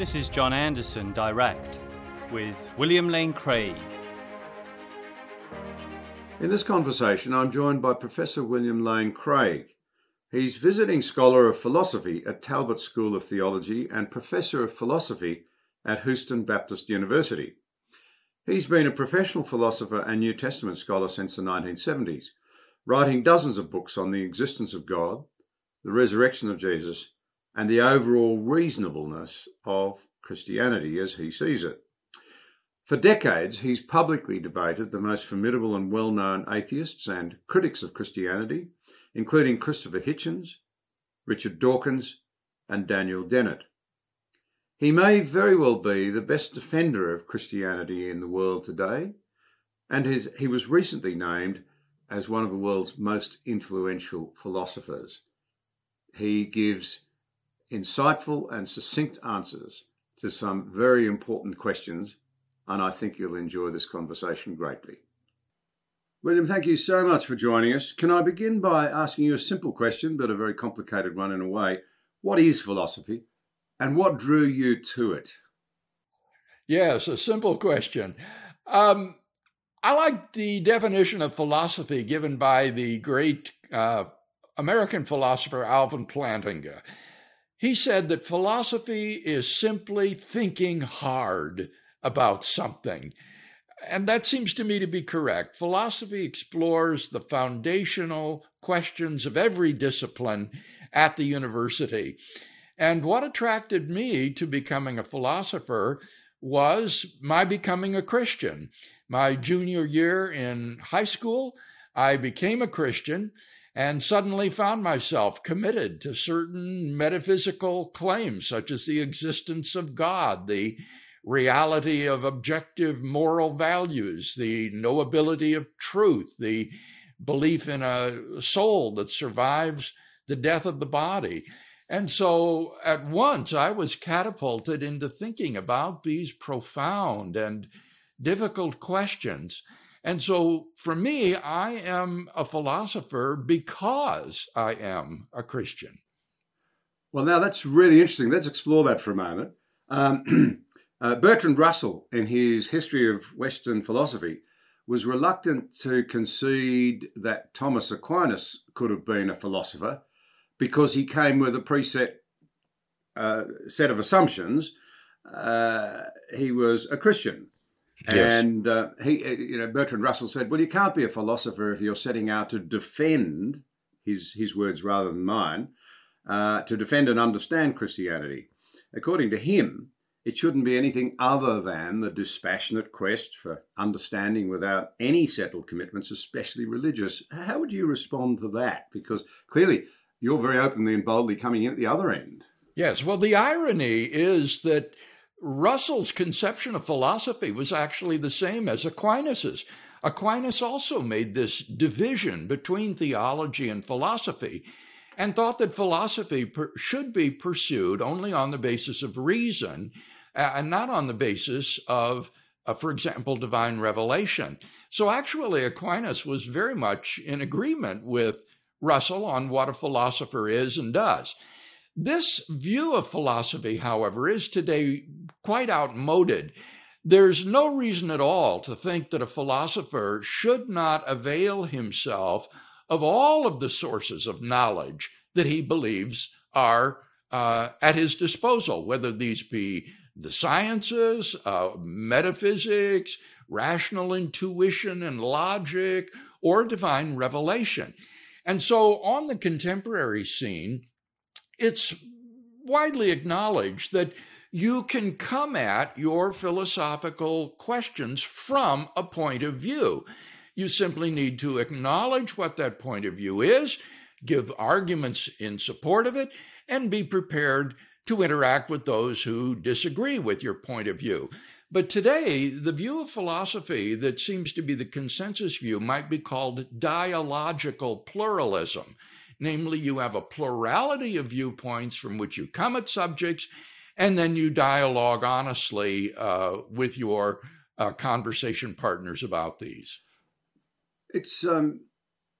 This is John Anderson Direct with William Lane Craig. In this conversation, I'm joined by Professor William Lane Craig. He's visiting scholar of philosophy at Talbot School of Theology and professor of philosophy at Houston Baptist University. He's been a professional philosopher and New Testament scholar since the 1970s, writing dozens of books on the existence of God, the resurrection of Jesus, and the overall reasonableness of Christianity as he sees it. For decades, he's publicly debated the most formidable and well known atheists and critics of Christianity, including Christopher Hitchens, Richard Dawkins, and Daniel Dennett. He may very well be the best defender of Christianity in the world today, and his, he was recently named as one of the world's most influential philosophers. He gives insightful and succinct answers to some very important questions, and I think you'll enjoy this conversation greatly. William, thank you so much for joining us. Can I begin by asking you a simple question, but a very complicated one in a way? What is philosophy? And what drew you to it? Yes, a simple question. Um, I like the definition of philosophy given by the great uh, American philosopher Alvin Plantinga. He said that philosophy is simply thinking hard about something. And that seems to me to be correct. Philosophy explores the foundational questions of every discipline at the university. And what attracted me to becoming a philosopher was my becoming a Christian. My junior year in high school, I became a Christian and suddenly found myself committed to certain metaphysical claims, such as the existence of God, the reality of objective moral values, the knowability of truth, the belief in a soul that survives the death of the body. And so at once I was catapulted into thinking about these profound and difficult questions. And so for me, I am a philosopher because I am a Christian. Well, now that's really interesting. Let's explore that for a moment. Um, uh, Bertrand Russell, in his History of Western Philosophy, was reluctant to concede that Thomas Aquinas could have been a philosopher because he came with a preset uh, set of assumptions. Uh, he was a Christian. Yes. And uh, he, uh, you know, Bertrand Russell said, "Well, you can't be a philosopher if you're setting out to defend his his words rather than mine, uh, to defend and understand Christianity. According to him, it shouldn't be anything other than the dispassionate quest for understanding without any settled commitments, especially religious. How would you respond to that? Because clearly, you're very openly and boldly coming in at the other end. Yes. Well, the irony is that Russell's conception of philosophy was actually the same as Aquinas's. Aquinas also made this division between theology and philosophy and thought that philosophy per- should be pursued only on the basis of reason uh, and not on the basis of, uh, for example, divine revelation. So actually, Aquinas was very much in agreement with Russell on what a philosopher is and does. This view of philosophy, however, is today quite outmoded. There's no reason at all to think that a philosopher should not avail himself of all of the sources of knowledge that he believes are uh, at his disposal, whether these be the sciences, uh, metaphysics, rational intuition and logic, or divine revelation. And so on the contemporary scene, it's widely acknowledged that you can come at your philosophical questions from a point of view. You simply need to acknowledge what that point of view is, give arguments in support of it, and be prepared to interact with those who disagree with your point of view. But today, the view of philosophy that seems to be the consensus view might be called dialogical pluralism. Namely, you have a plurality of viewpoints from which you come at subjects, and then you dialogue honestly uh, with your uh, conversation partners about these. It's um,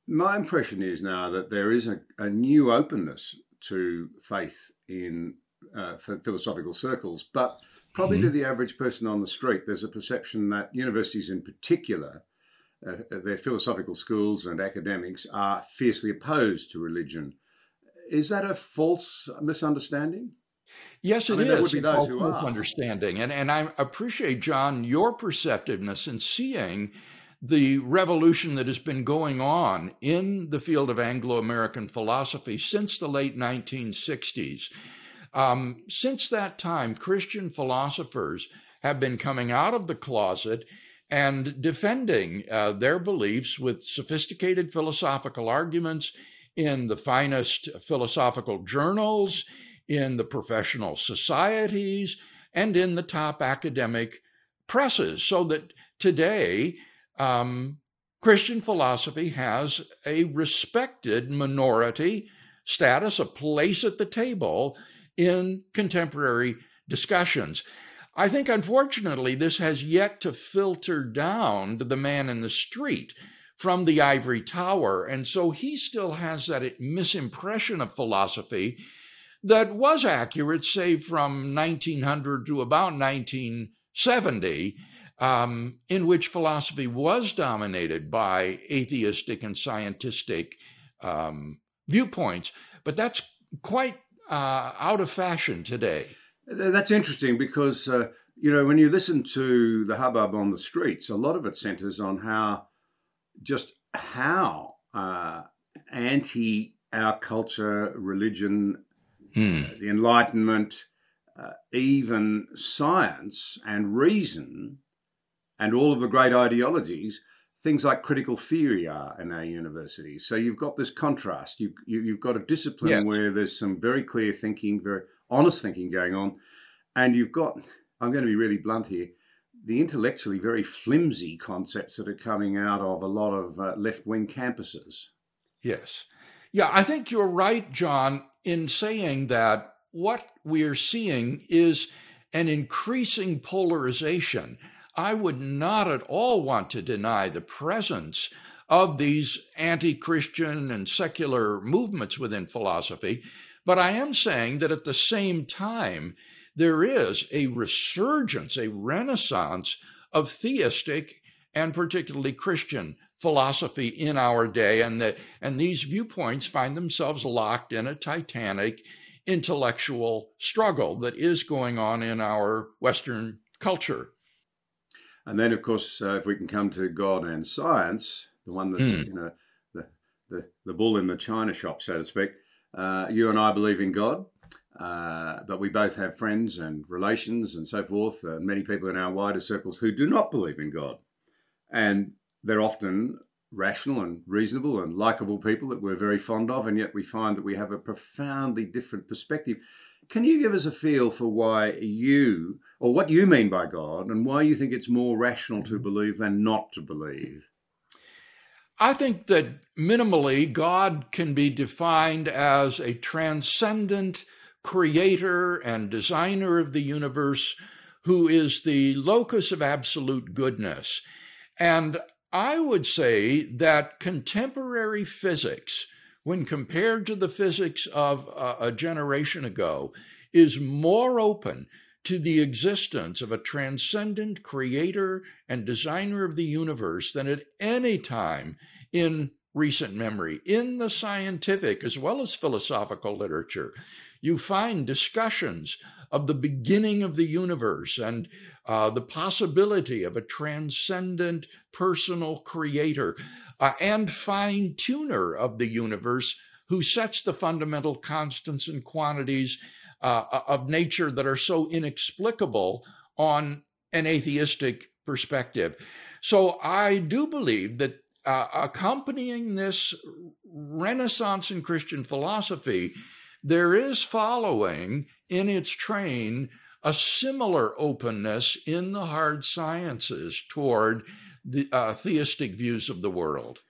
my impression is now that there is a, a new openness to faith in uh, philosophical circles, but probably mm-hmm. to the average person on the street, there's a perception that universities in particular, uh, their philosophical schools and academics, are fiercely opposed to religion. Is that a false misunderstanding? Yes, it I mean, is. Would be those who are. Understanding. And, and I appreciate, John, your perceptiveness in seeing the revolution that has been going on in the field of Anglo American philosophy since the late 1960s. Um, since that time, Christian philosophers have been coming out of the closet and defending uh, their beliefs with sophisticated philosophical arguments in the finest philosophical journals, in the professional societies, and in the top academic presses. So that today, um, Christian philosophy has a respected minority status, a place at the table in contemporary discussions. I think, unfortunately, this has yet to filter down to the man in the street from the ivory tower. And so he still has that misimpression of philosophy that was accurate, say, from 1900 to about 1970, um, in which philosophy was dominated by atheistic and scientistic um, viewpoints. But that's quite uh, out of fashion today. That's interesting because, uh, you know, when you listen to the hubbub on the streets, a lot of it centers on how just how uh, anti our culture, religion, hmm. the Enlightenment, uh, even science and reason, and all of the great ideologies, things like critical theory are in our universities. So you've got this contrast. You, you, have got a discipline yes. where there's some very clear thinking, very honest thinking going on, and you've got, I'm going to be really blunt here, the intellectually very flimsy concepts that are coming out of a lot of uh, left wing campuses. Yes. Yeah, I think you're right, John in saying that what we're seeing is an increasing polarization. I would not at all want to deny the presence of these anti Christian and secular movements within philosophy, but I am saying that at the same time, there is a resurgence, a renaissance of theistic and particularly Christian philosophy in our day, and that and these viewpoints find themselves locked in a titanic intellectual struggle that is going on in our Western culture. And then, of course, uh, if we can come to God and science, the one that's mm. you know the, the the bull in the china shop, so to speak. Uh, you and I believe in God, uh, but we both have friends and relations and so forth, and many people in our wider circles who do not believe in God. And they're often rational and reasonable and likable people that we're very fond of, and yet we find that we have a profoundly different perspective. Can you give us a feel for why you, or what you mean by God, and why you think it's more rational to believe than not to believe? I think that minimally, God can be defined as a transcendent creator and designer of the universe who is the locus of absolute goodness. And I would say that contemporary physics, when compared to the physics of a, generation ago, is more open to the existence of a transcendent creator and designer of the universe than at any time in recent memory. In the scientific as well as philosophical literature, you find discussions of the beginning of the universe and uh, the possibility of a transcendent personal creator uh, and fine tuner of the universe who sets the fundamental constants and quantities uh, uh, of nature that are so inexplicable on an atheistic perspective. So I do believe that uh, accompanying this renaissance in Christian philosophy there is following in its train a similar openness in the hard sciences toward the uh, theistic views of the world.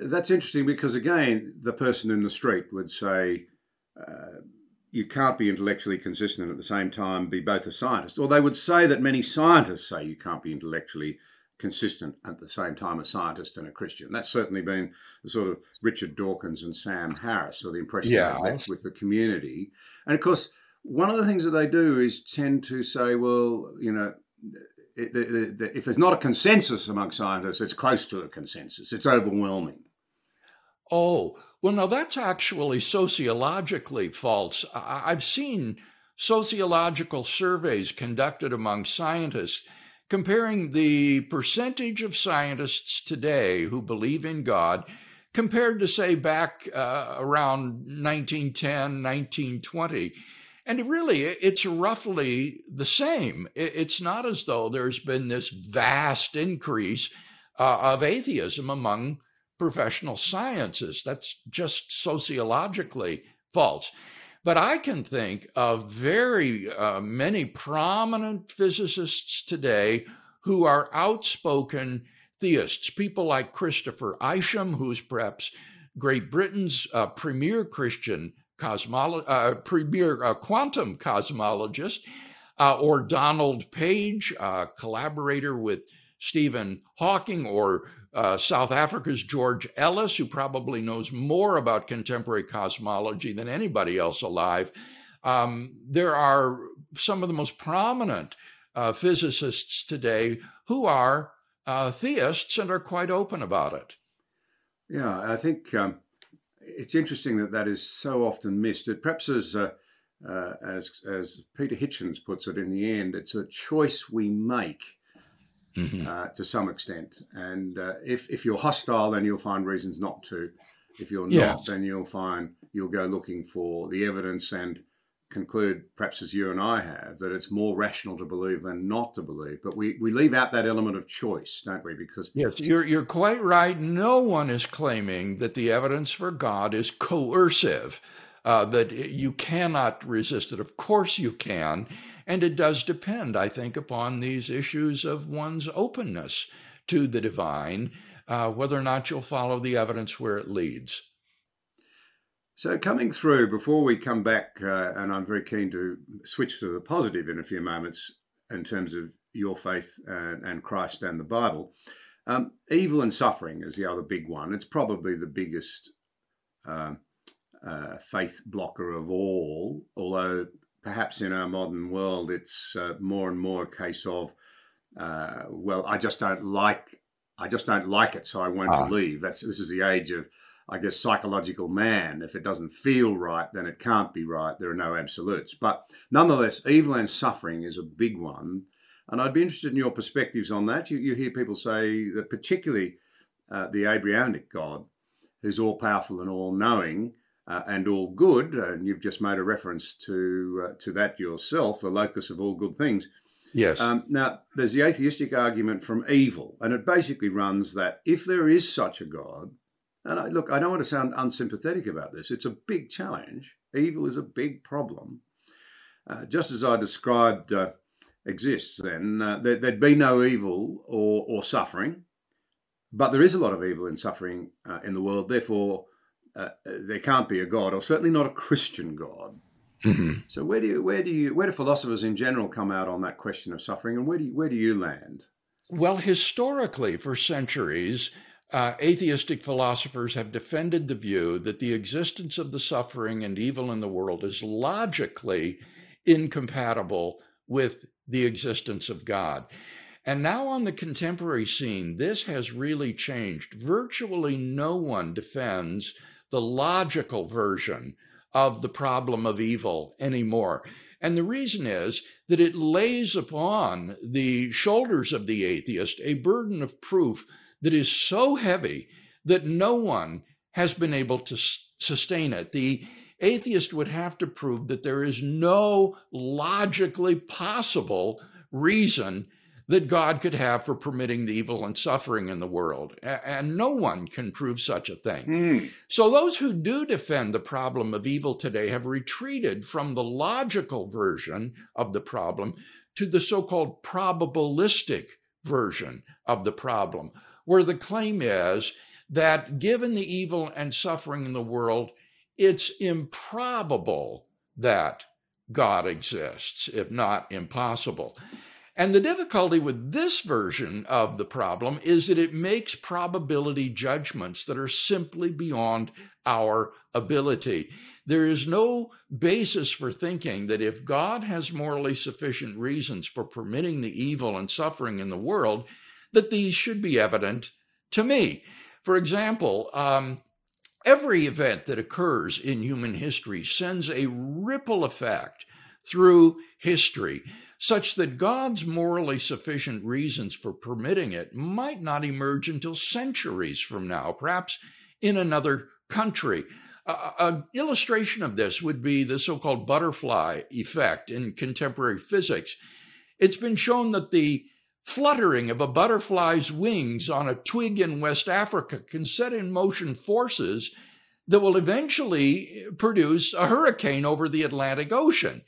That's interesting because, again, the person in the street would say, uh, you can't be intellectually consistent and at the same time be both a scientist. Or they would say that many scientists say you can't be intellectually consistent at the same time a scientist and a Christian. That's certainly been the sort of Richard Dawkins and Sam Harris, or the impression yeah. they left with the community. And of course, one of the things that they do is tend to say, well, you know, if there's not a consensus among scientists, it's close to a consensus. It's overwhelming. Oh, well, now that's actually sociologically false. I've seen sociological surveys conducted among scientists comparing the percentage of scientists today who believe in God compared to, say, back uh, around 1910, 1920. And really, it's roughly the same. It's not as though there's been this vast increase uh, of atheism among professional sciences. That's just sociologically false. But I can think of very uh, many prominent physicists today who are outspoken theists, people like Christopher Isham, who's perhaps Great Britain's uh, premier Christian cosmolo- uh, premier uh, quantum cosmologist, uh, or Donald Page, a collaborator with Stephen Hawking, or uh, South Africa's George Ellis, who probably knows more about contemporary cosmology than anybody else alive. Um, there are some of the most prominent uh, physicists today who are uh, theists and are quite open about it. Yeah, I think um, it's interesting that that is so often missed. It perhaps as uh, uh, as as Peter Hitchens puts it, in the end, it's a choice we make mm-hmm. uh, to some extent. And uh, if if you're hostile, then you'll find reasons not to. If you're not, yes. then you'll find you'll go looking for the evidence and conclude, perhaps as you and I have, that it's more rational to believe than not to believe. But we, we leave out that element of choice, don't we? Because yes, you're you're quite right. No one is claiming that the evidence for God is coercive, uh, that you cannot resist it. Of course you can, and it does depend, I think, upon these issues of one's openness to the divine, uh, whether or not you'll follow the evidence where it leads. So, coming through, before we come back, uh, and I'm very keen to switch to the positive in a few moments in terms of your faith and, and Christ and the Bible. Um, evil and suffering is the other big one. It's probably the biggest uh, uh, faith blocker of all, although perhaps in our modern world it's uh, more and more a case of, uh, well, I just don't like, I just don't like it, so I won't ah. believe. That's this is the age of I guess, psychological man. If it doesn't feel right, then it can't be right. There are no absolutes. But nonetheless, evil and suffering is a big one. And I'd be interested in your perspectives on that. You, you hear people say that, particularly uh, the Abrahamic God, who's all powerful and all knowing uh, and all good, and you've just made a reference to, uh, to that yourself, the locus of all good things. Yes. Um, now, there's the atheistic argument from evil, and it basically runs that if there is such a God, and I, look, I don't want to sound unsympathetic about this. It's a big challenge. Evil is a big problem. Uh, just as I described uh, exists, then uh, there, would be no evil or, or suffering, but there is a lot of evil and suffering uh, in the world. Therefore, uh, there can't be a God, or certainly not a Christian God. Mm-hmm. So where do you where do you where do philosophers in general come out on that question of suffering, and where do you, where do you land? Well, historically, for centuries, uh, atheistic philosophers have defended the view that the existence of the suffering and evil in the world is logically incompatible with the existence of God. And now, on the contemporary scene, this has really changed. Virtually no one defends the logical version of the problem of evil anymore. And the reason is that it lays upon the shoulders of the atheist a burden of proof that is so heavy that no one has been able to sustain it. The atheist would have to prove that there is no logically possible reason that God could have for permitting the evil and suffering in the world. And no one can prove such a thing. Mm. So those who do defend the problem of evil today have retreated from the logical version of the problem to the so called probabilistic version of the problem, where the claim is that given the evil and suffering in the world, it's improbable that God exists, if not impossible. And the difficulty with this version of the problem is that it makes probability judgments that are simply beyond our ability. There is no basis for thinking that if God has morally sufficient reasons for permitting the evil and suffering in the world, that these should be evident to me. For example, um, every event that occurs in human history sends a ripple effect through history such that God's morally sufficient reasons for permitting it might not emerge until centuries from now, perhaps in another country. An illustration of this would be the so called butterfly effect in contemporary physics. It's been shown that the fluttering of a butterfly's wings on a twig in West Africa can set in motion forces that will eventually produce a hurricane over the Atlantic Ocean.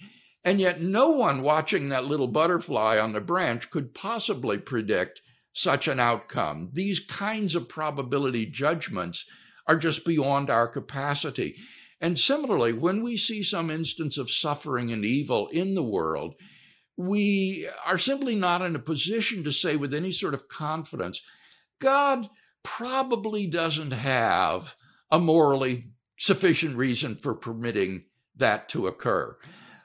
And yet, no one watching that little butterfly on the branch could possibly predict such an outcome. These kinds of probability judgments are just beyond our capacity. And similarly, when we see some instance of suffering and evil in the world, we are simply not in a position to say with any sort of confidence, God probably doesn't have a morally sufficient reason for permitting that to occur.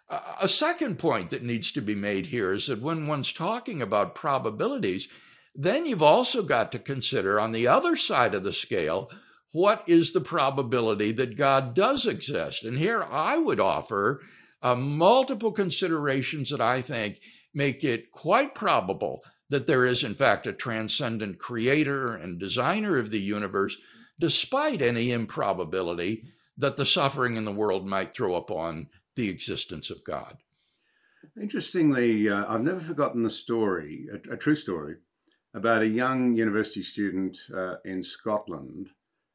A second point that needs to be made here is that when one's talking about probabilities, then you've also got to consider on the other side of the scale what is the probability that God does exist. And here I would offer uh, multiple considerations that I think make it quite probable that there is, in fact, a transcendent creator and designer of the universe, despite any improbability that the suffering in the world might throw upon the existence of God. Interestingly, uh, I've never forgotten the story, a, a, true story, about a young university student uh, in Scotland,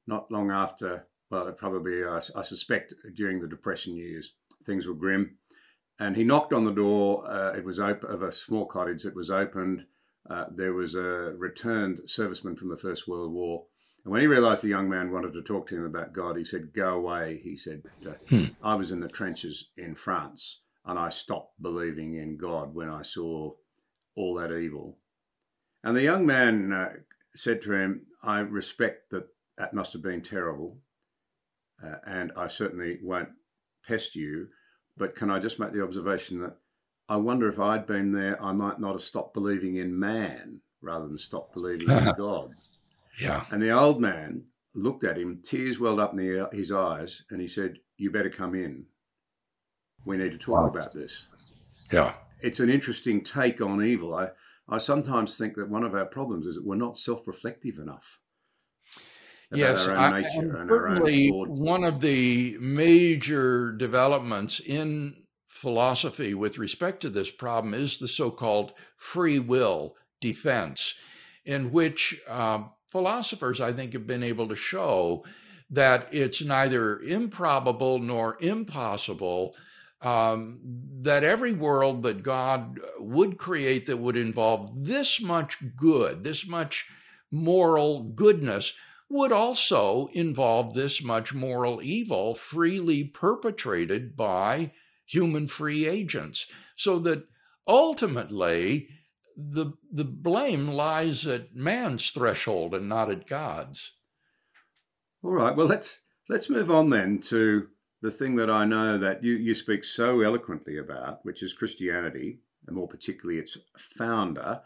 not long after, well, probably, uh, I suspect, during the Depression years. Things were grim. And he knocked on the door. Uh, it was of a small cottage. It was opened. Uh, there was a returned serviceman from the First World War and when he realized the young man wanted to talk to him about God, he said, Go away. He said, uh, hmm. I was in the trenches in France and I stopped believing in God when I saw all that evil. And the young man uh, said to him, I respect that that must have been terrible. Uh, and I certainly won't pest you. But can I just make the observation that I wonder if I'd been there, I might not have stopped believing in man rather than stopped believing in God. Yeah. And the old man looked at him, tears welled up in the, his eyes, and he said, You better come in. We need to talk wow. about this. Yeah. It's an interesting take on evil. I, I sometimes think that one of our problems is that we're not self reflective enough. Yes, I, certainly one of the major developments in philosophy with respect to this problem is the so called free will defense, in which um, philosophers, I think, have been able to show that it's neither improbable nor impossible um, that every world that God would create that would involve this much good, this much moral goodness, would also involve this much moral evil freely perpetrated by human free agents. So that ultimately, the the blame lies at man's threshold and not at God's. All right. Well, let's let's move on then to the thing that I know that you you speak so eloquently about, which is Christianity, and more particularly its founder,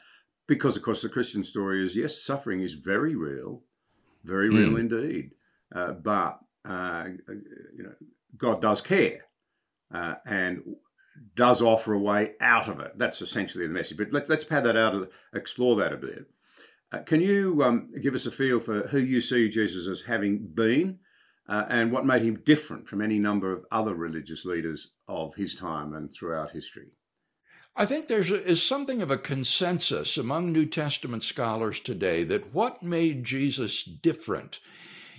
because of course the Christian story is yes, suffering is very real, very real mm. indeed, uh, but uh, you know God does care, uh, and does offer a way out of it. That's essentially the message. But let, us pad that out, and explore that a bit. Uh, can you um, give us a feel for who you see Jesus as having been uh, and what made him different from any number of other religious leaders of his time and throughout history? I think there is something of a consensus among New Testament scholars today that what made Jesus different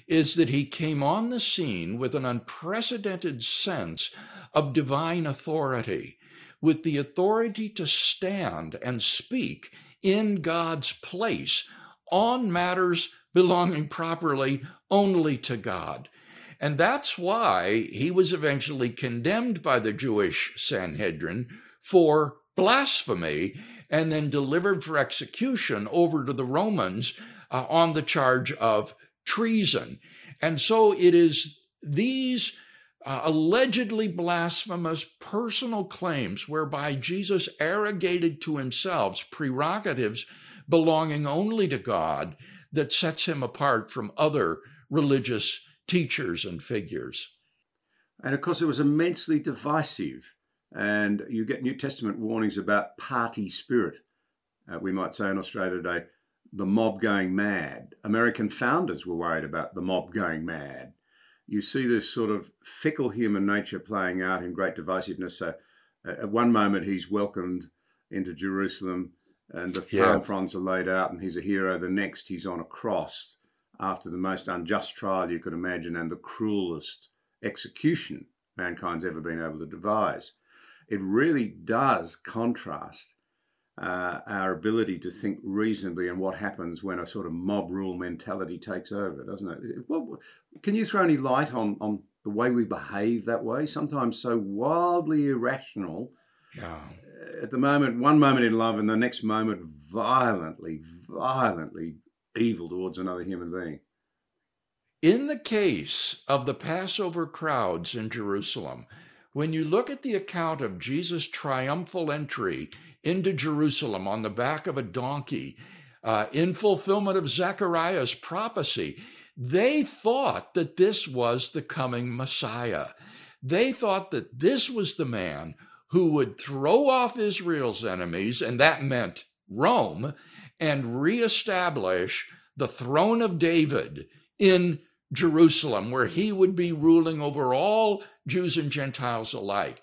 is that he came on the scene with an unprecedented sense of divine authority, with the authority to stand and speak in God's place on matters belonging properly only to God. And that's why he was eventually condemned by the Jewish Sanhedrin for blasphemy and then delivered for execution over to the Romans uh, on the charge of treason. And so it is these uh, allegedly blasphemous personal claims whereby Jesus arrogated to himself prerogatives belonging only to God that sets him apart from other religious teachers and figures. And of course, it was immensely divisive. And you get New Testament warnings about party spirit. Uh, we might say in Australia today, the mob going mad. American founders were worried about the mob going mad. You see this sort of fickle human nature playing out in great divisiveness. So, uh, at one moment, he's welcomed into Jerusalem and the yeah. fronds are laid out and he's a hero. The next, he's on a cross after the most unjust trial you could imagine and the cruelest execution mankind's ever been able to devise. It really does contrast uh, our ability to think reasonably and what happens when a sort of mob rule mentality takes over, doesn't it? Well, can you throw any light on, on the way we behave that way? Sometimes so wildly irrational. Yeah. At the moment, one moment in love, and the next moment violently, violently evil towards another human being. In the case of the Passover crowds in Jerusalem, when you look at the account of Jesus' triumphal entry into Jerusalem on the back of a donkey, uh, in fulfillment of Zechariah's prophecy, they thought that this was the coming Messiah. They thought that this was the man who would throw off Israel's enemies, and that meant Rome, and reestablish the throne of David in Jerusalem, where he would be ruling over all Jews and Gentiles alike.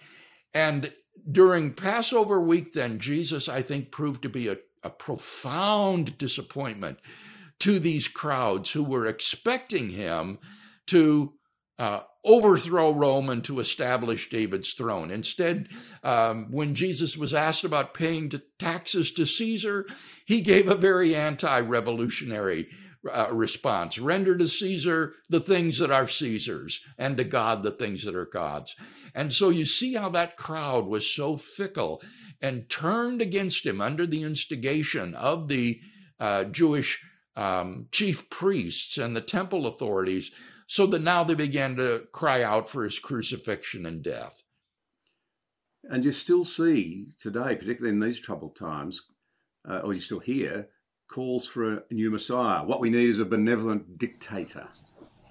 And during Passover week, then, Jesus, I think, proved to be a, a profound disappointment to these crowds who were expecting him to uh, overthrow Rome and to establish David's throne. Instead, um, when Jesus was asked about paying taxes to Caesar, he gave a very anti revolutionary uh, response render to Caesar the things that are Caesar's, and to God the things that are God's. And so you see how that crowd was so fickle and turned against him under the instigation of the uh, Jewish um, chief priests and the temple authorities, so that now they began to cry out for his crucifixion and death. And you still see today, particularly in these troubled times, uh, or you still hear calls for a new Messiah. What we need is a benevolent dictator.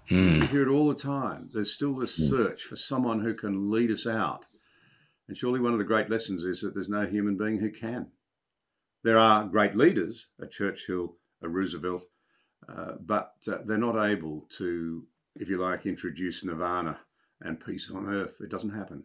Mm. You hear it all the time. There's still this hmm. search for someone who can lead us out. And surely one of the great lessons is that there's no human being who can. There are great leaders, a Churchill, a Roosevelt, uh, but uh, they're not able to, if you like, introduce nirvana and peace on earth. It doesn't happen.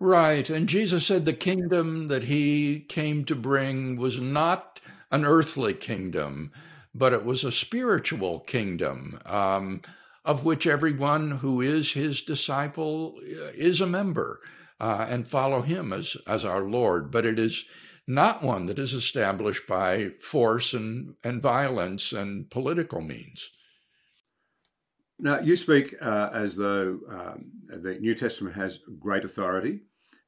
Right. And Jesus said the kingdom that he came to bring was not an earthly kingdom, but it was a spiritual kingdom um, of which everyone who is his disciple uh, is a member uh, and follow him as, as our Lord. But it is not one that is established by force and, and violence and political means. Now, you speak uh, as though um, the New Testament has great authority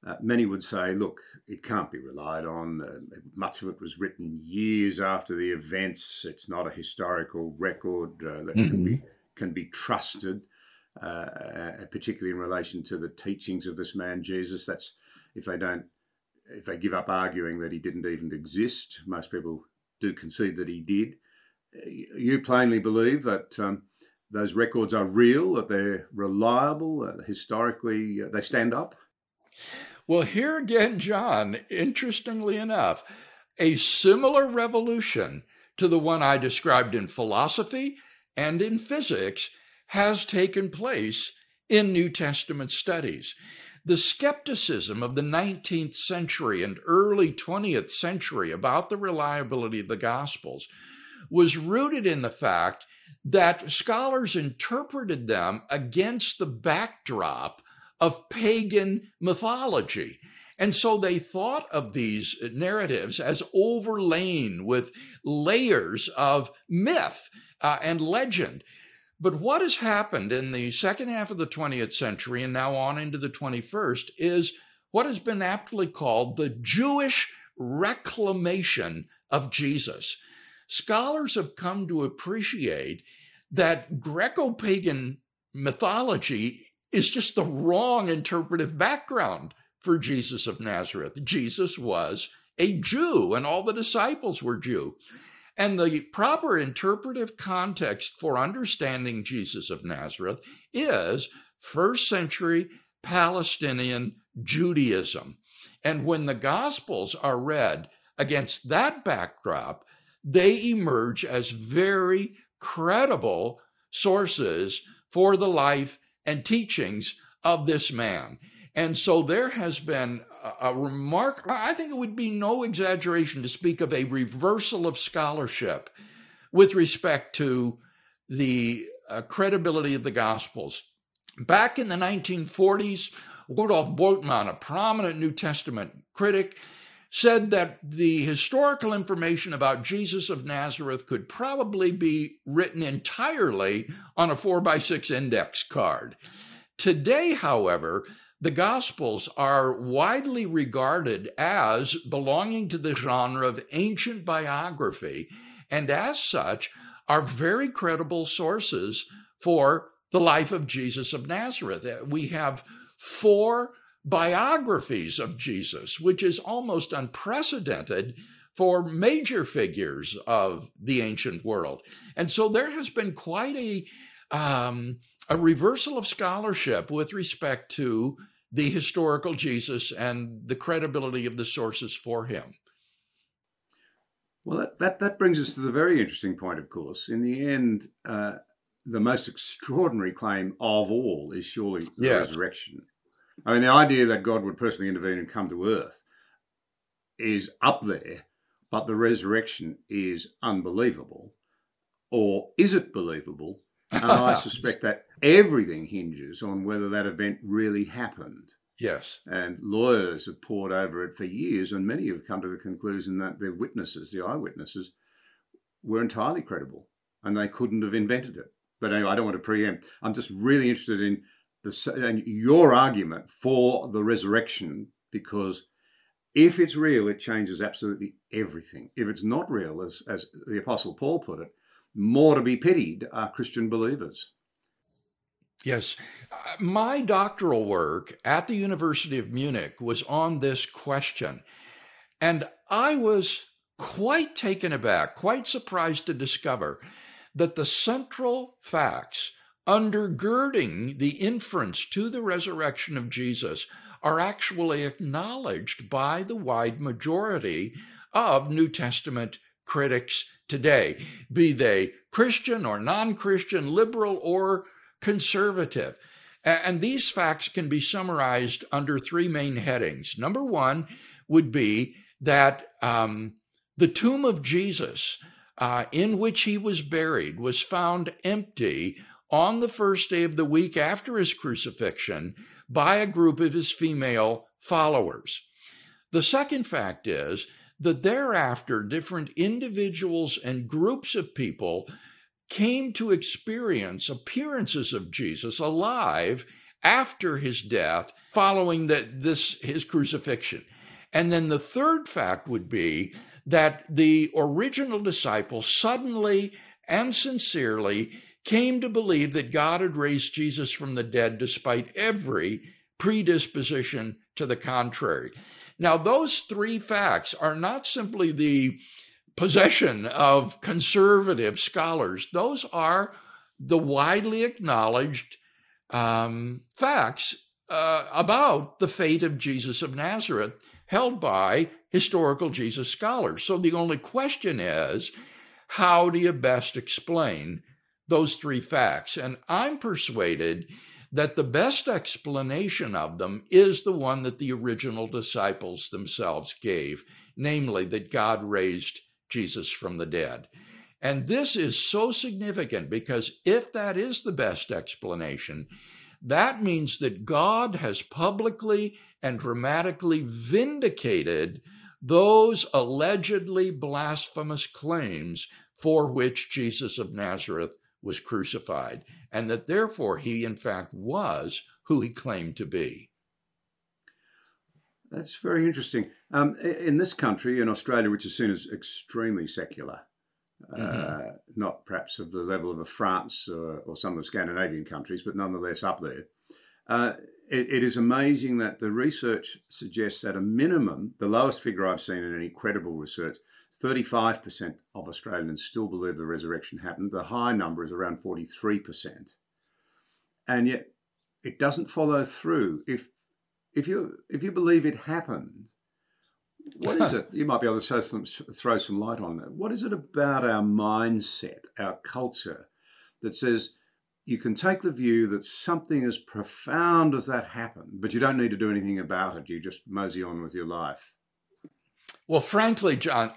uh, many would say, look, it can't be relied on. Uh, much of it was written years after the events. It's not a historical record uh, that mm-hmm. can be can be trusted, uh, uh, particularly in relation to the teachings of this man Jesus. That's if they don't, if they give up arguing that he didn't even exist. Most people do concede that he did. You plainly believe that. Um, those records are real, that they're reliable, uh, historically, they stand up? Well, here again, John, interestingly enough, a similar revolution to the one I described in philosophy and in physics has taken place in New Testament studies. The skepticism of the 19th century and early 20th century about the reliability of the Gospels was rooted in the fact that scholars interpreted them against the backdrop of pagan mythology. And so they thought of these narratives as overlain with layers of myth uh, and legend. But what has happened in the second half of the 20th century and now on into the 21st is what has been aptly called the Jewish reclamation of Jesus. Scholars have come to appreciate that Greco pagan mythology is just the wrong interpretive background for Jesus of Nazareth. Jesus was a Jew, and all the disciples were Jew. And the proper interpretive context for understanding Jesus of Nazareth is first century Palestinian Judaism. And when the Gospels are read against that backdrop, they emerge as very credible sources for the life and teachings of this man. And so there has been a, a remark, I think it would be no exaggeration to speak of a reversal of scholarship with respect to the uh, credibility of the Gospels. Back in the 1940s, Rudolf Bultmann, a prominent New Testament critic, said that the historical information about Jesus of Nazareth could probably be written entirely on a four by six index card. Today, however, the Gospels are widely regarded as belonging to the genre of ancient biography, and as such, are very credible sources for the life of Jesus of Nazareth. We have four biographies of Jesus, which is almost unprecedented for major figures of the ancient world. And so there has been quite a um, a reversal of scholarship with respect to the historical Jesus and the credibility of the sources for him. Well, that, that, that brings us to the very interesting point, of course. In the end, uh, the most extraordinary claim of all is surely the yes. resurrection. I mean, the idea that God would personally intervene and come to earth is up there, but the resurrection is unbelievable. Or is it believable? And I suspect that everything hinges on whether that event really happened. Yes. And lawyers have pored over it for years, and many have come to the conclusion that their witnesses, the eyewitnesses, were entirely credible and they couldn't have invented it. But anyway, I don't want to preempt. I'm just really interested in the, and your argument for the resurrection because if it's real, it changes absolutely everything. If it's not real, as, as the Apostle Paul put it, more to be pitied are Christian believers. Yes. My doctoral work at the University of Munich was on this question. And I was quite taken aback, quite surprised to discover that the central facts undergirding the inference to the resurrection of Jesus are actually acknowledged by the wide majority of New Testament critics today, be they Christian or non Christian, liberal or conservative. And these facts can be summarized under three main headings. Number one would be that um, the tomb of Jesus, uh, in which he was buried, was found empty on the first day of the week after his crucifixion by a group of his female followers. The second fact is that thereafter, different individuals and groups of people came to experience appearances of Jesus alive after his death following that this his crucifixion. And then the third fact would be that the original disciples suddenly and sincerely came to believe that God had raised Jesus from the dead despite every predisposition to the contrary. Now, those three facts are not simply the possession of conservative scholars, those are the widely acknowledged um, facts uh, about the fate of Jesus of Nazareth held by historical Jesus scholars. So the only question is how do you best explain those three facts. And I'm persuaded that the best explanation of them is the one that the original disciples themselves gave, namely that God raised Jesus from the dead. And this is so significant because if that is the best explanation, that means that God has publicly and dramatically vindicated those allegedly blasphemous claims for which Jesus of Nazareth was crucified, and that therefore he, in fact, was who he claimed to be. That's very interesting. Um, in this country, in Australia, which is seen as extremely secular, mm-hmm. uh, not perhaps of the level of a France or, or, some of the Scandinavian countries, but nonetheless up there. Uh, it, it is amazing that the research suggests that a minimum, the lowest figure I've seen in any credible research, 35% of Australians still believe the resurrection happened. The high number is around 43%. And yet it doesn't follow through. If if you if you believe it happened, what is it? You might be able to some, throw some light on that. What is it about our mindset, our culture, that says you can take the view that something as profound as that happened, but you don't need to do anything about it. You just mosey on with your life. Well, frankly, John,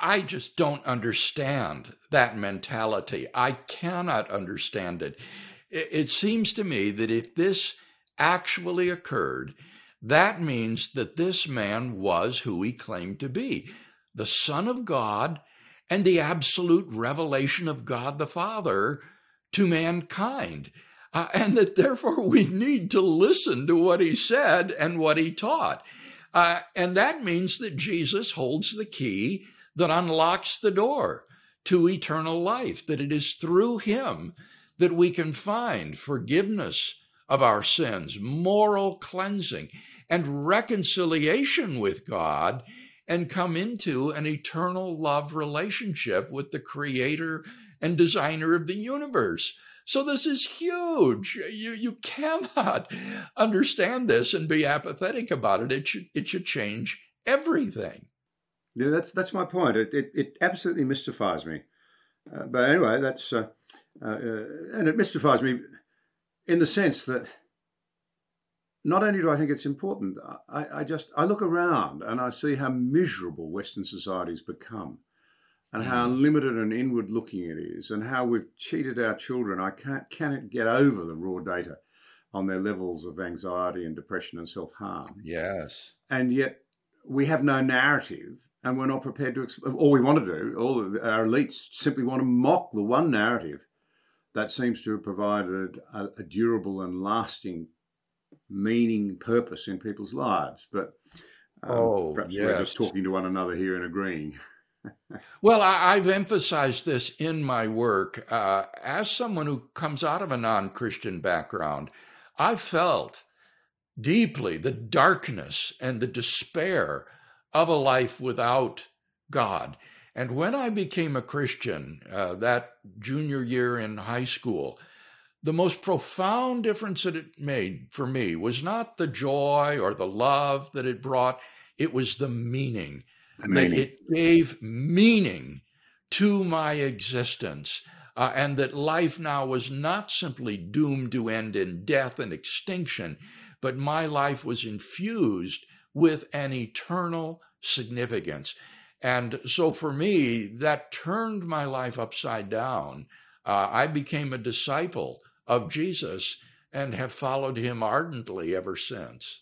I just don't understand that mentality. I cannot understand it. It, seems to me that if this actually occurred, that means that this man was who he claimed to be the Son of God and the absolute revelation of God the Father to mankind. Uh, and that therefore we need to listen to what he said and what he taught. Uh, and that means that Jesus holds the key that unlocks the door to eternal life, that it is through him that we can find forgiveness of our sins, moral cleansing, and reconciliation with God, and come into an eternal love relationship with the creator and designer of the universe. So this is huge. You you cannot understand this and be apathetic about it. It should it should change everything. Yeah, that's that's my point. It it, it absolutely mystifies me. Uh, but anyway, that's uh, uh, uh, and it mystifies me in the sense that not only do I think it's important, I, I just I look around and I see how miserable Western society's become, and how mm. limited and inward looking it is, and how we've cheated our children. I can't cannot get over the raw data on their levels of anxiety and depression and self harm. Yes, and yet we have no narrative and we're not prepared to. all we want to do, all of our elites simply want to mock the one narrative that seems to have provided a, a durable and lasting meaning, purpose in people's lives. But um, oh, perhaps yes. we're just talking to one another here and agreeing. well, I, have emphasized this in my work. Uh, as someone who comes out of a non Christian background, I felt deeply the darkness and the despair of a life without God. And when I became a Christian, uh, that junior year in high school, the most profound difference that it made for me was not the joy or the love that it brought, it was the meaning. meaning. That it gave meaning to my existence. Uh, and that life now was not simply doomed to end in death and extinction, but my life was infused with an eternal significance. And so for me, that turned my life upside down. Uh, I became a disciple of Jesus and have followed him ardently ever since.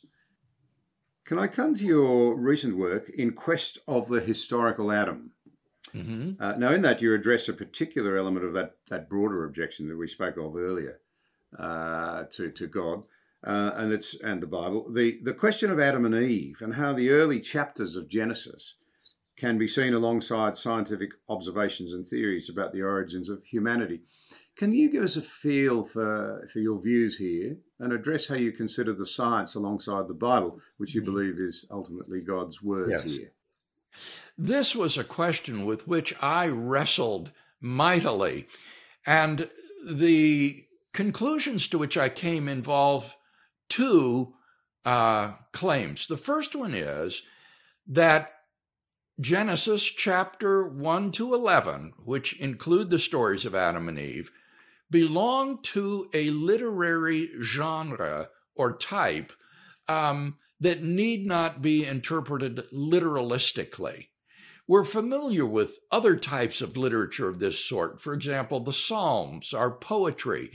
Can I come to your recent work, In Quest of the Historical Adam? Mm-hmm. Uh, now, in that, you address a particular element of that, that broader objection that we spoke of earlier uh, to, to God uh, and it's and the Bible. The the question of Adam and Eve and how the early chapters of Genesis can be seen alongside scientific observations and theories about the origins of humanity. Can you give us a feel for, for your views here and address how you consider the science alongside the Bible, which you mm-hmm. believe is ultimately God's word yes. here? This was a question with which I wrestled mightily. And the conclusions to which I came involve two uh, claims. The first one is that Genesis chapter 1 to 11, which include the stories of Adam and Eve, belong to a literary genre or type um, that need not be interpreted literalistically. We're familiar with other types of literature of this sort. For example, the Psalms are poetry,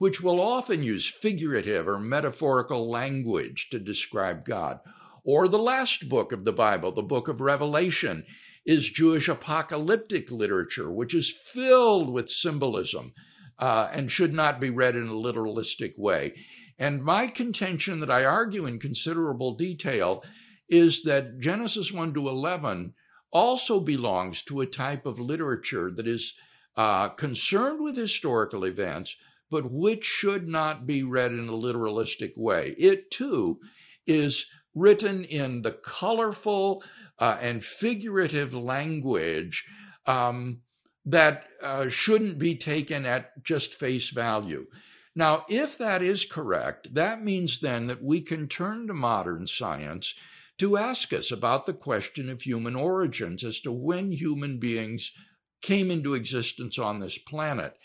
which will often use figurative or metaphorical language to describe God. Or the last book of the Bible, the book of Revelation, is Jewish apocalyptic literature, which is filled with symbolism uh, and should not be read in a literalistic way. And my contention that I argue in considerable detail is that Genesis 1 to 11 also belongs to a type of literature that is uh, concerned with historical events, but which should not be read in a literalistic way. It too is written in the colorful uh, and figurative language um, that uh, shouldn't be taken at just face value. Now, if that is correct, that means then that we can turn to modern science to ask us about the question of human origins as to when human beings came into existence on this planet.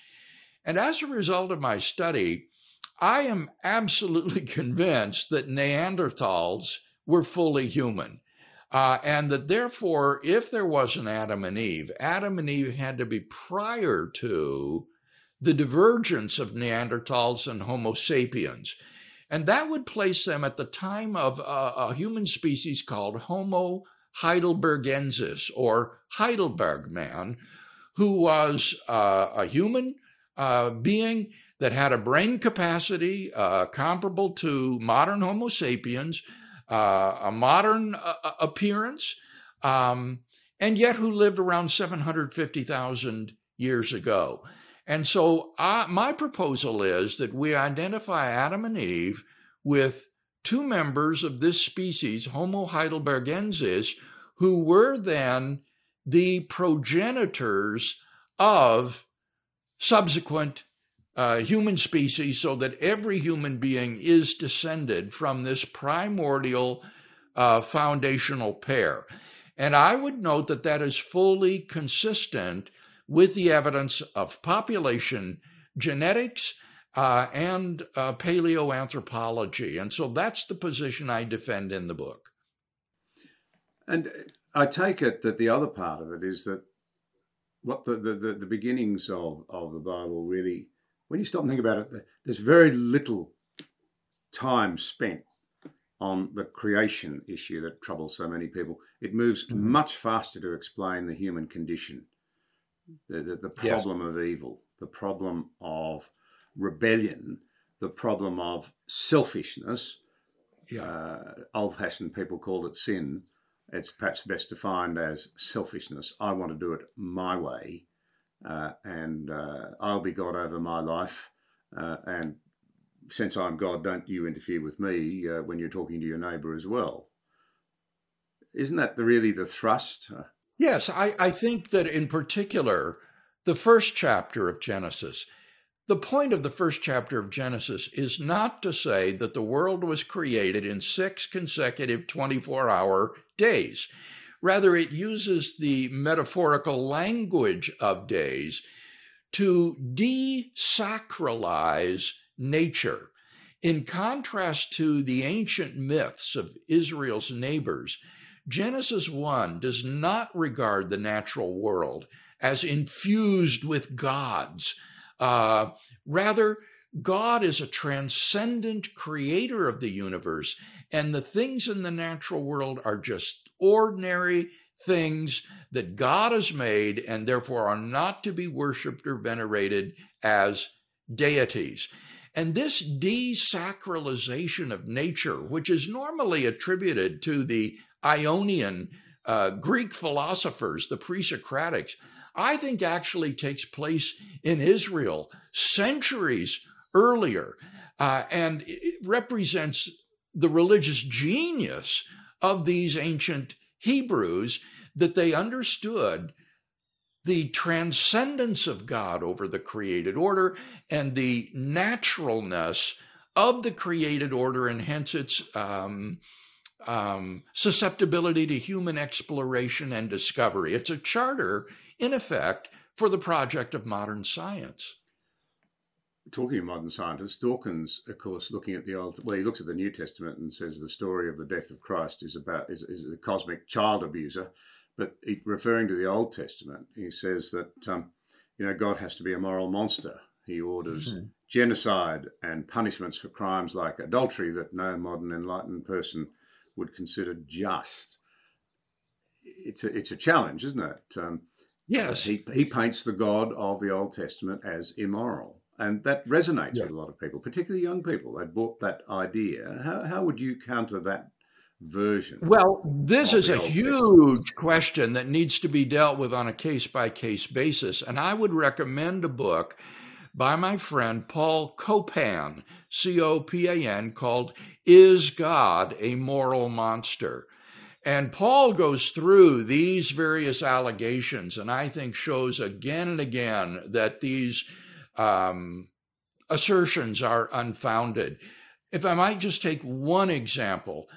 And as a result of my study, I am absolutely convinced that Neanderthals were fully human. Uh, and that therefore, if there was an Adam and Eve, Adam and Eve had to be prior to the divergence of Neanderthals and Homo sapiens. And that would place them at the time of a, a human species called Homo heidelbergensis, or Heidelberg man, who was uh, a human uh, being that had a brain capacity uh, comparable to modern Homo sapiens, uh, a modern uh, uh, appearance, um, and yet who lived around 750,000 years ago. And so, uh, my proposal is that we identify Adam and Eve with two members of this species, Homo heidelbergensis, who were then the progenitors of subsequent uh, human species, so that every human being is descended from this primordial uh, foundational pair. And I would note that that is fully consistent with the evidence of population genetics uh, and uh, paleoanthropology. And so that's the position I defend in the book. And I take it that the other part of it is that what the, the, the, the beginnings of, of the Bible really, when you stop and think about it, there's very little time spent on the creation issue that troubles so many people. It moves mm-hmm. much faster to explain the human condition the, the, the problem yes. of evil, the problem of rebellion, the problem of selfishness. Yeah. Uh, Old fashioned people called it sin. It's perhaps best defined as selfishness. I want to do it my way, uh, and uh, I'll be God over my life. Uh, and since I'm God, don't you interfere with me uh, when you're talking to your neighbour as well. Isn't that the, really the thrust? Yes, I, I think that in particular, the first chapter of Genesis, the point of the first chapter of Genesis is not to say that the world was created in six consecutive 24 hour days. Rather, it uses the metaphorical language of days to desacralize nature. In contrast to the ancient myths of Israel's neighbors, Genesis 1 does not regard the natural world as infused with gods. Uh, rather, God is a transcendent creator of the universe, and the things in the natural world are just ordinary things that God has made and therefore are not to be worshiped or venerated as deities. And this desacralization of nature, which is normally attributed to the Ionian uh, Greek philosophers, the pre Socratics, I think actually takes place in Israel centuries earlier. Uh, and it represents the religious genius of these ancient Hebrews that they understood the transcendence of God over the created order and the naturalness of the created order, and hence its um, um, susceptibility to human exploration and discovery. It's a charter, in effect, for the project of modern science. talking of modern scientists, Dawkins, of course, looking at the old, well, he looks at the New Testament and says the story of the death of Christ is about is, is a cosmic child abuser, but he, referring to the Old Testament, he says that um, you know God has to be a moral monster. He orders mm-hmm. genocide and punishments for crimes like adultery that no modern enlightened person would consider just. It's a it's a challenge, isn't it? Um, yes. Uh, he he paints the God of the Old Testament as immoral and that resonates yeah. with a lot of people, particularly young people. They bought that idea. How, how would you counter that version? Well, this is a huge question that needs to be dealt with on a case by case basis. And I would recommend a book by my friend Paul Copan, C O P A N, called Is God a Moral Monster? And Paul goes through these various allegations and I think shows again and again that these um, assertions are unfounded. If I might just take one example,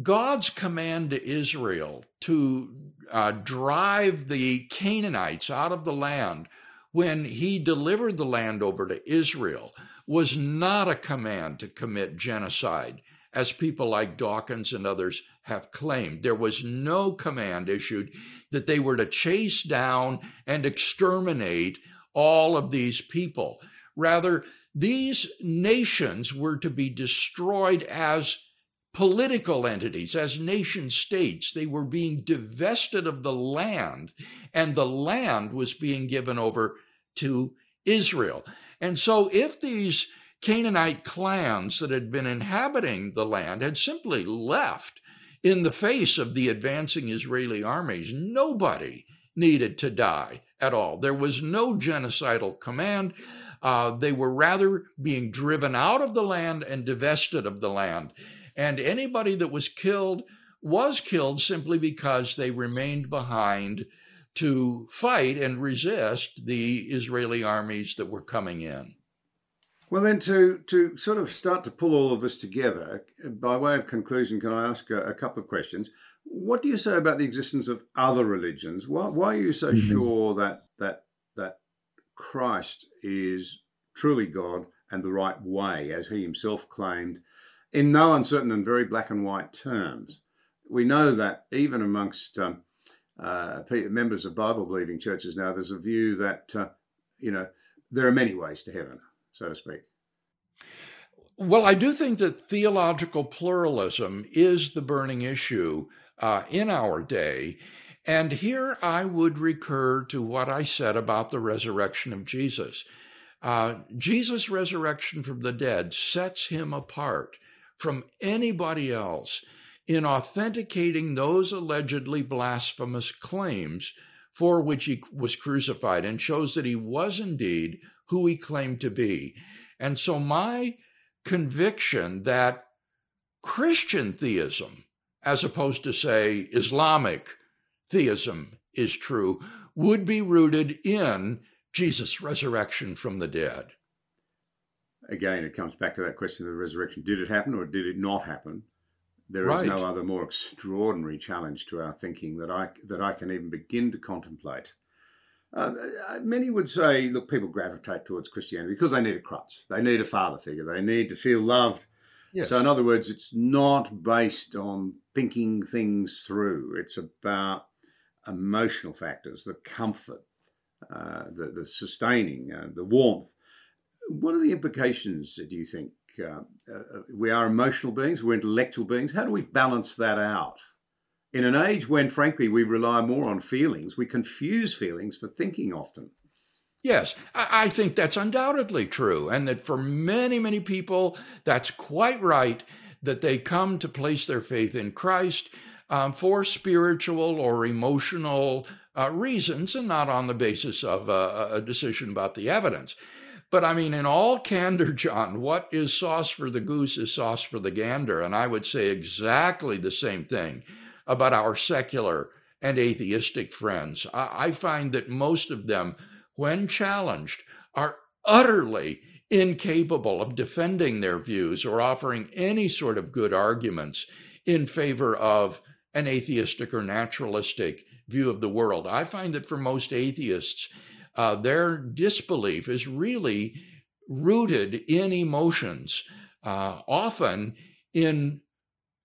God's command to Israel to uh, drive the Canaanites out of the land when he delivered the land over to Israel was not a command to commit genocide, as people like Dawkins and others have claimed. There was no command issued that they were to chase down and exterminate all of these people. Rather, these nations were to be destroyed as political entities, as nation states. They were being divested of the land, and the land was being given over to Israel. And so, if these Canaanite clans that had been inhabiting the land had simply left in the face of the advancing Israeli armies, nobody needed to die at all. There was no genocidal command. Uh, they were rather being driven out of the land and divested of the land. And anybody that was killed was killed simply because they remained behind to fight and resist the Israeli armies that were coming in. Well, then, to, to sort of start to pull all of this together, by way of conclusion, can I ask a, a couple of questions? What do you say about the existence of other religions? Why, why are you so mm-hmm. sure that that that Christ is truly God and the right way, as he himself claimed, in no uncertain and very black and white terms? We know that even amongst um, uh, members of Bible believing churches now, there's a view that uh, you know there are many ways to heaven, so to speak. Well, I do think that theological pluralism is the burning issue uh, in our day. And here I would recur to what I said about the resurrection of Jesus. Uh, Jesus' resurrection from the dead sets him apart from anybody else in authenticating those allegedly blasphemous claims for which he was crucified and shows that he was indeed who he claimed to be. And so, my conviction that Christian theism as opposed to, say, Islamic theism is true, would be rooted in Jesus' resurrection from the dead. Again, it comes back to that question of the resurrection. Did it happen or did it not happen? There is right. no other more extraordinary challenge to our thinking that I that I can even begin to contemplate. Uh, uh many would say, look, people gravitate towards Christianity because they need a crutch. They need a father figure. They need to feel loved Yes. So, in other words, it's not based on thinking things through. It's about emotional factors, the comfort, uh, the, the sustaining, uh, the warmth. What are the implications, do you think? Uh, uh, we are emotional beings, we're intellectual beings. How do we balance that out? In an age when, frankly, we rely more on feelings, we confuse feelings for thinking often. Yes, I think that's undoubtedly true. And that for many, many people, that's quite right that they come to place their faith in Christ um, for spiritual or emotional uh, reasons and not on the basis of a, a decision about the evidence. But I mean, in all candor, John, what is sauce for the goose is sauce for the gander. And I would say exactly the same thing about our secular and atheistic friends. I, I find that most of them when challenged, are utterly incapable of defending their views or offering any sort of good arguments in favor of an atheistic or naturalistic view of the world. I find that for most atheists, uh, their disbelief is really rooted in emotions, uh, often in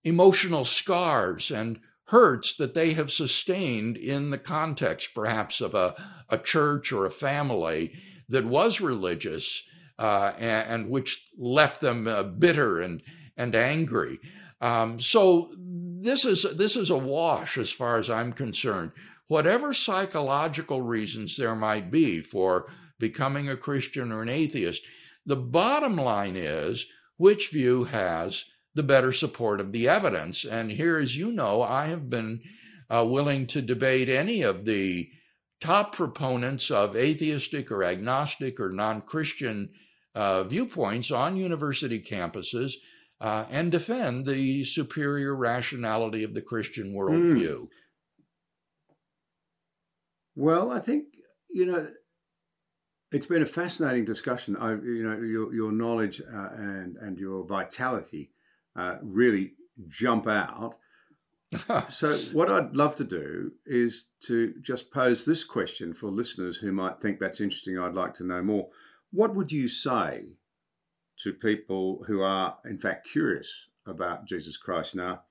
emotional scars and hurts that they have sustained in the context, perhaps, of a, a church or a family that was religious uh, and, and, which left them uh, bitter and, and angry. Um, so this is this is a wash as far as I'm concerned. Whatever psychological reasons there might be for becoming a Christian or an atheist, the bottom line is which view has the better support of the evidence. And here, as you know, I have been uh, willing to debate any of the top proponents of atheistic or agnostic or non Christian uh, viewpoints on university campuses uh, and defend the superior rationality of the Christian worldview. Mm. Well, I think, you know, it's been a fascinating discussion. I, you know, your, your knowledge uh, and, and your vitality uh, really jump out. so, what I'd love to do is to just pose this question for listeners who might think that's interesting. I'd like to know more. What would you say to people who are, in fact, curious about Jesus Christ now?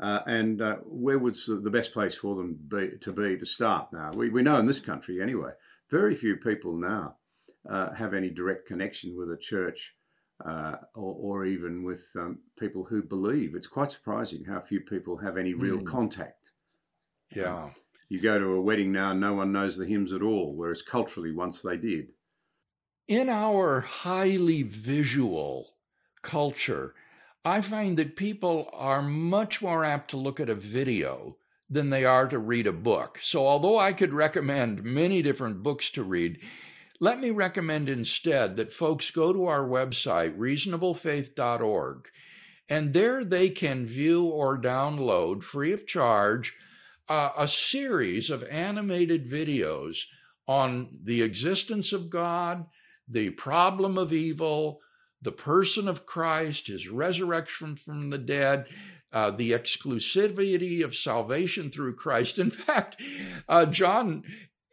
Uh, and uh, where would the best place for them be to be to start now? We, we know in this country, anyway, very few people now uh, have any direct connection with a church uh, or, or, even with um, people who believe. It's quite surprising how few people have any real mm. contact. Yeah. Um, you go to a wedding now, no one knows the hymns at all, whereas culturally, once they did. In our highly visual culture, I find that people are much more apt to look at a video than they are to read a book. So, although I could recommend many different books to read, let me recommend instead that folks go to our website, reasonablefaith.org, and there they can view or download free of charge uh, a series of animated videos on the existence of God, the problem of evil, the person of Christ, his resurrection from the dead, uh, the exclusivity of salvation through Christ. In fact, uh, John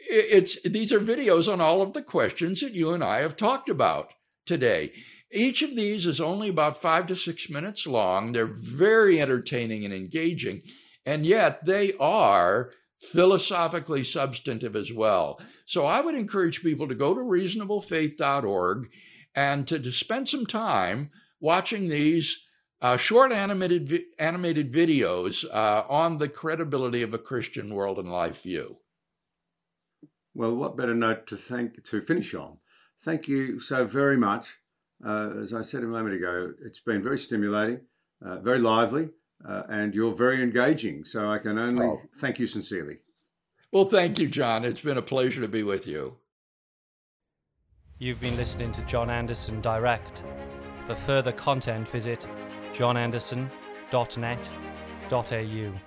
it's these are videos on all of the questions that you and I have talked about today. Each of these is only about five to six minutes long. They're very entertaining and engaging, and yet they are philosophically substantive as well. So I would encourage people to go to reasonablefaith.org and to, to spend some time watching these uh, short animated animated videos uh, on the credibility of a Christian world and life view. Well, what better note to thank to finish on? Thank you so very much. Uh, as I said a moment ago, it's been very stimulating, uh, very lively, uh, and you're very engaging. So I can only oh. thank you sincerely. Well, thank you, John. It's been a pleasure to be with you. You've been listening to John Anderson Direct. For further content, visit johnanderson.net.au.